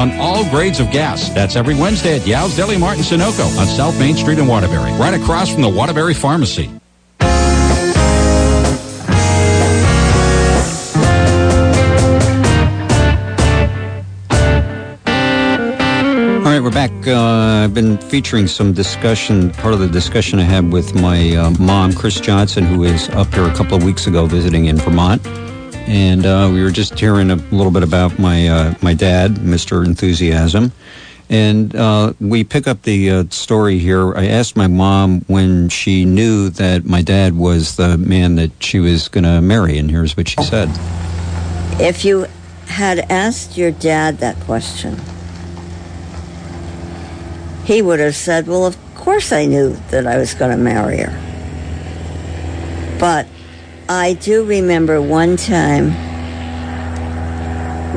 on all grades of gas. That's every Wednesday at Yao's Deli Martin Sunoco on South Main Street in Waterbury, right across from the Waterbury Pharmacy. All right, we're back. Uh, I've been featuring some discussion, part of the discussion I had with my uh, mom, Chris Johnson, who was up here a couple of weeks ago visiting in Vermont. And uh, we were just hearing a little bit about my, uh, my dad, Mr. Enthusiasm. And uh, we pick up the uh, story here. I asked my mom when she knew that my dad was the man that she was going to marry, and here's what she said. If you had asked your dad that question, he would have said, Well, of course I knew that I was going to marry her. But I do remember one time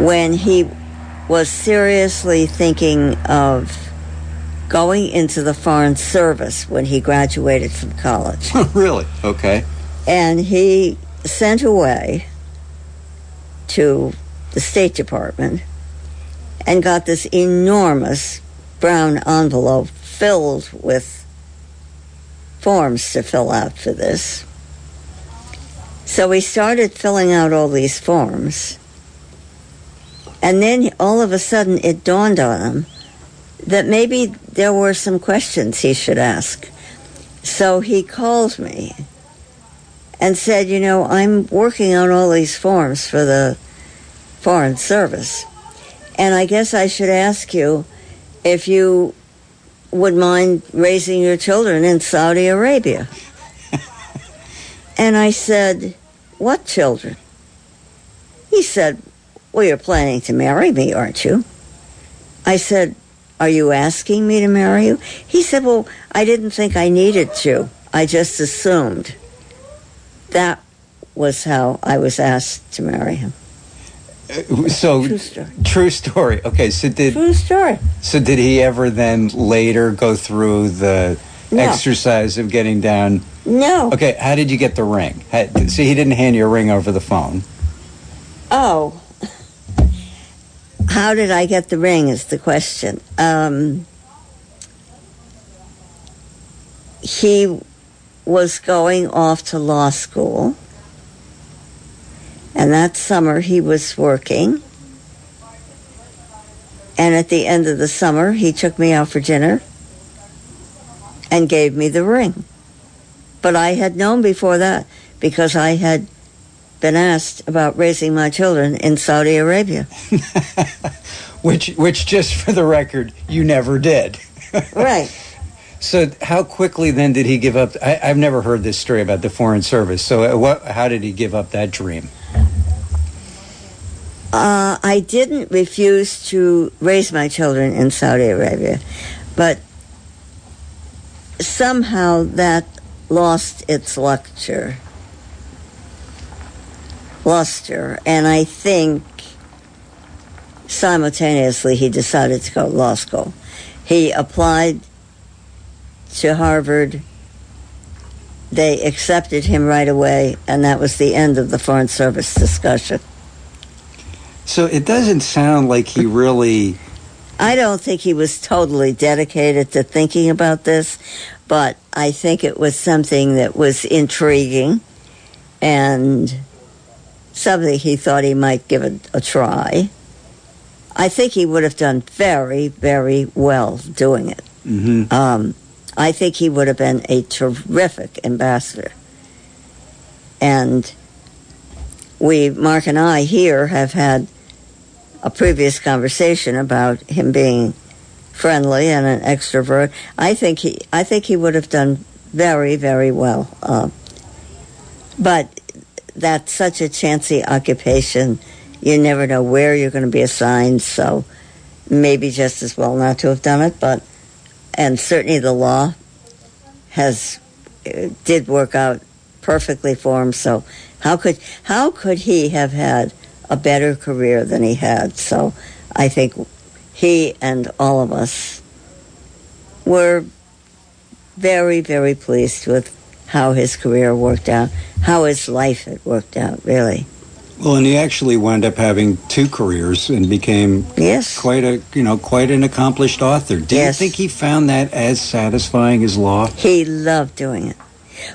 when he was seriously thinking of going into the Foreign Service when he graduated from college. really? Okay. And he sent away to the State Department and got this enormous brown envelope filled with forms to fill out for this. So we started filling out all these forms. And then all of a sudden it dawned on him that maybe there were some questions he should ask. So he called me and said, You know, I'm working on all these forms for the Foreign Service. And I guess I should ask you if you would mind raising your children in Saudi Arabia. and I said, What children? He said, Well, you're planning to marry me, aren't you? I said, Are you asking me to marry you? He said, Well, I didn't think I needed to. I just assumed. That was how I was asked to marry him. Uh, so True story. true story. Okay, so did True story. so did he ever then later go through the No. exercise of getting down? No. Okay, how did you get the ring? How, see, he didn't hand you a ring over the phone. Oh. How did I get the ring is the question. Um, he was going off to law school. And that summer he was working. And at the end of the summer, he took me out for dinner and gave me the ring. But I had known before that because I had been asked about raising my children in Saudi Arabia. Which, which, just for the record, you never did. right. So, how quickly then did he give up? I, I've never heard this story about the Foreign Service. So, what? How did he give up that dream? Uh, I didn't refuse to raise my children in Saudi Arabia, but somehow that lost its luster. Luster, and I think simultaneously he decided to go to law school. He applied to Harvard. They accepted him right away, and that was the end of the Foreign Service discussion. So, it doesn't sound like he really. I don't think he was totally dedicated to thinking about this, but I think it was something that was intriguing and something he thought he might give it a try. I think he would have done very, very well doing it. hmm Um, I think he would have been a terrific ambassador. And we, Mark and I here, have had a previous conversation about him being friendly and an extrovert. I think he, I think he would have done very, very well. Uh, but that's such a chancy occupation. You never know where you're going to be assigned, so maybe just as well not to have done it. But and certainly the law has uh, did work out perfectly for him. So how could how could he have had a better career than he had? So I think he and all of us were very very pleased with how his career worked out, how his life had worked out. Really, Well, and he actually wound up having two careers and became yes. quite a you know quite an accomplished author. Do Yes. you think he found that as satisfying as law? He loved doing it.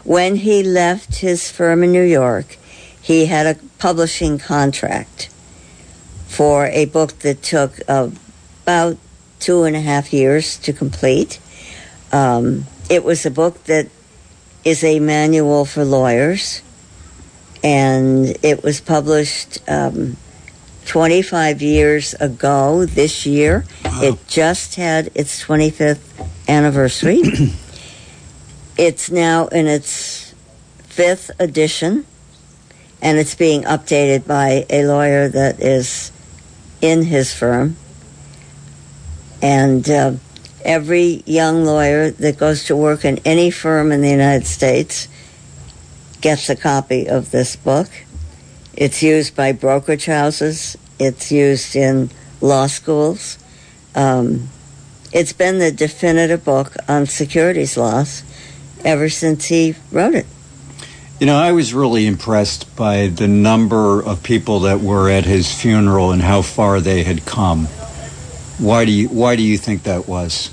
When he left his firm in New York, he had a publishing contract for a book that took about two and a half years to complete. Um, it was a book that is a manual for lawyers, and it was published um, 25 years ago this year. It just had its 25th anniversary. it's now in its fifth edition, and it's being updated by a lawyer that is in his firm. And uh, every young lawyer that goes to work in any firm in the United States gets a copy of this book. It's used by brokerage houses. It's used in law schools. Um, it's been the definitive book on securities laws ever since he wrote it. You know, I was really impressed by the number of people that were at his funeral and how far they had come. Why do you Why do you think that was?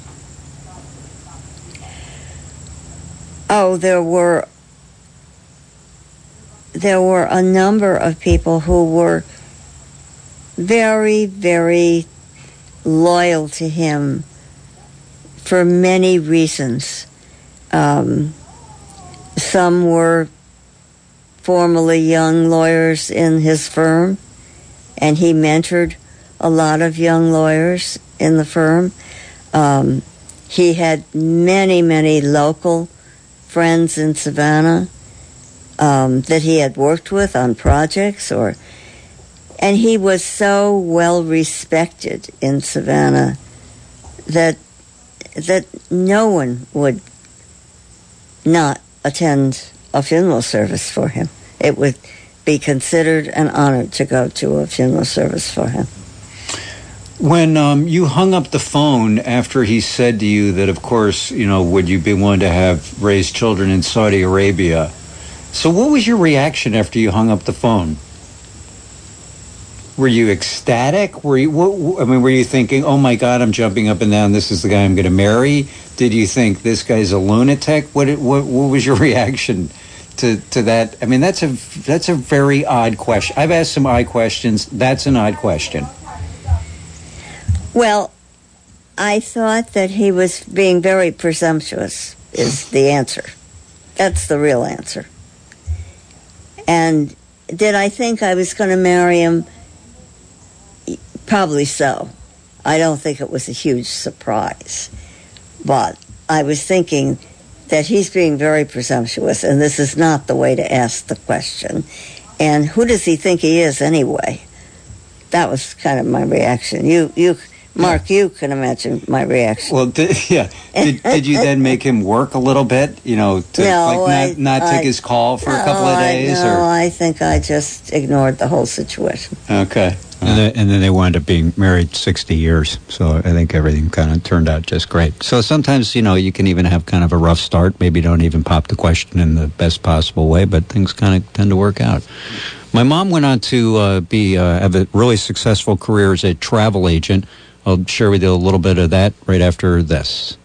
Oh, there were there were a number of people who were very, very loyal to him for many reasons. Um, some were formerly young lawyers in his firm, and he mentored a lot of young lawyers in the firm. Um, he had many, many local friends in Savannah um, that he had worked with on projects, or and he was so well respected in Savannah that that no one would not attend a funeral service for him. It would be considered an honor to go to a funeral service for him. When um, you hung up the phone after he said to you that, of course, you know, would you be willing to have raised children in Saudi Arabia? So, what was your reaction after you hung up the phone? Were you ecstatic? Were you? What, I mean, were you thinking, "Oh my God, I'm jumping up and down. This is the guy I'm going to marry"? Did you think this guy's a lunatic? What? What? What was your reaction to to that? I mean, that's a that's a very odd question. I've asked some odd questions. That's an odd question. Well, I thought that he was being very presumptuous, is the answer. That's the real answer. And did I think I was going to marry him? Probably so. I don't think it was a huge surprise. But I was thinking that he's being very presumptuous, and this is not the way to ask the question. And who does he think he is anyway? That was kind of my reaction. You, you, Mark, you can imagine my reaction. Well, did, yeah. Did, did you then make him work a little bit? You know, to No, like I- not, not I- take his call for a couple No, of oh, I- days, no, or I think I just ignored the whole situation. okay. And then, and then they wound up being married 60 years. So I think everything kind of turned out just great. So sometimes, you know, you can even have kind of a rough start. Maybe don't even pop the question in the best possible way, but things kind of tend to work out. My mom went on to uh, be uh, have a really successful career as a travel agent. I'll share with you a little bit of that right after this.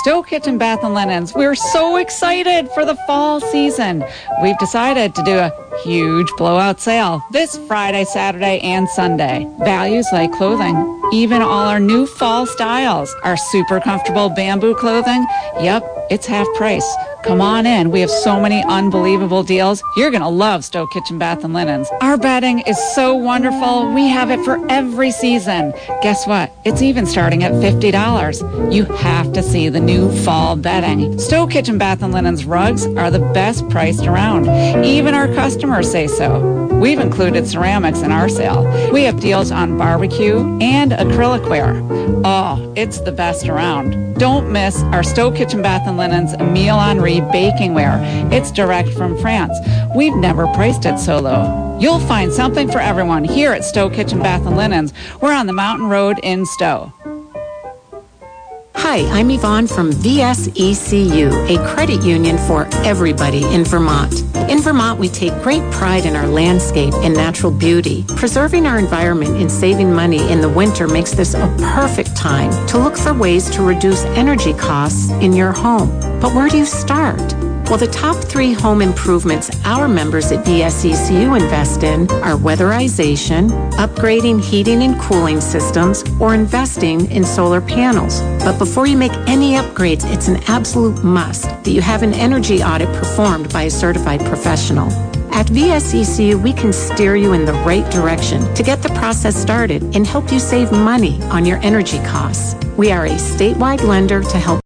Stowe Kitchen Bath and Linens. We're so excited for the fall season. We've decided to do a huge blowout sale this Friday, Saturday, and Sunday. Values like clothing, even all our new fall styles, our super comfortable bamboo clothing. Yep, it's half price. Come on in. We have so many unbelievable deals. You're going to love Stowe Kitchen Bath and Linens. Our bedding is so wonderful. We have it for every season. Guess what? It's even starting at $50. You have to see the new fall bedding. Stowe Kitchen Bath and Linens rugs are the best priced around. Even our customers say so. We've included ceramics in our sale. We have deals on barbecue and acrylic ware. Oh, it's the best around. Don't miss our Stowe Kitchen Bath and Linens Emile Henry baking ware. It's direct from France. We've never priced it so low. You'll find something for everyone here at Stowe Kitchen Bath and Linens. We're on the Mountain Road in Stowe. Hi, I'm Yvonne from VSECU, a credit union for everybody in Vermont. In Vermont, we take great pride in our landscape and natural beauty. Preserving our environment and saving money in the winter makes this a perfect time to look for ways to reduce energy costs in your home. But where do you start? Well, the top three home improvements our members at VSECU invest in are weatherization, upgrading heating and cooling systems, or investing in solar panels. But before you make any upgrades, it's an absolute must that you have an energy audit performed by a certified professional. At VSECU, we can steer you in the right direction to get the process started and help you save money on your energy costs. We are a statewide lender to help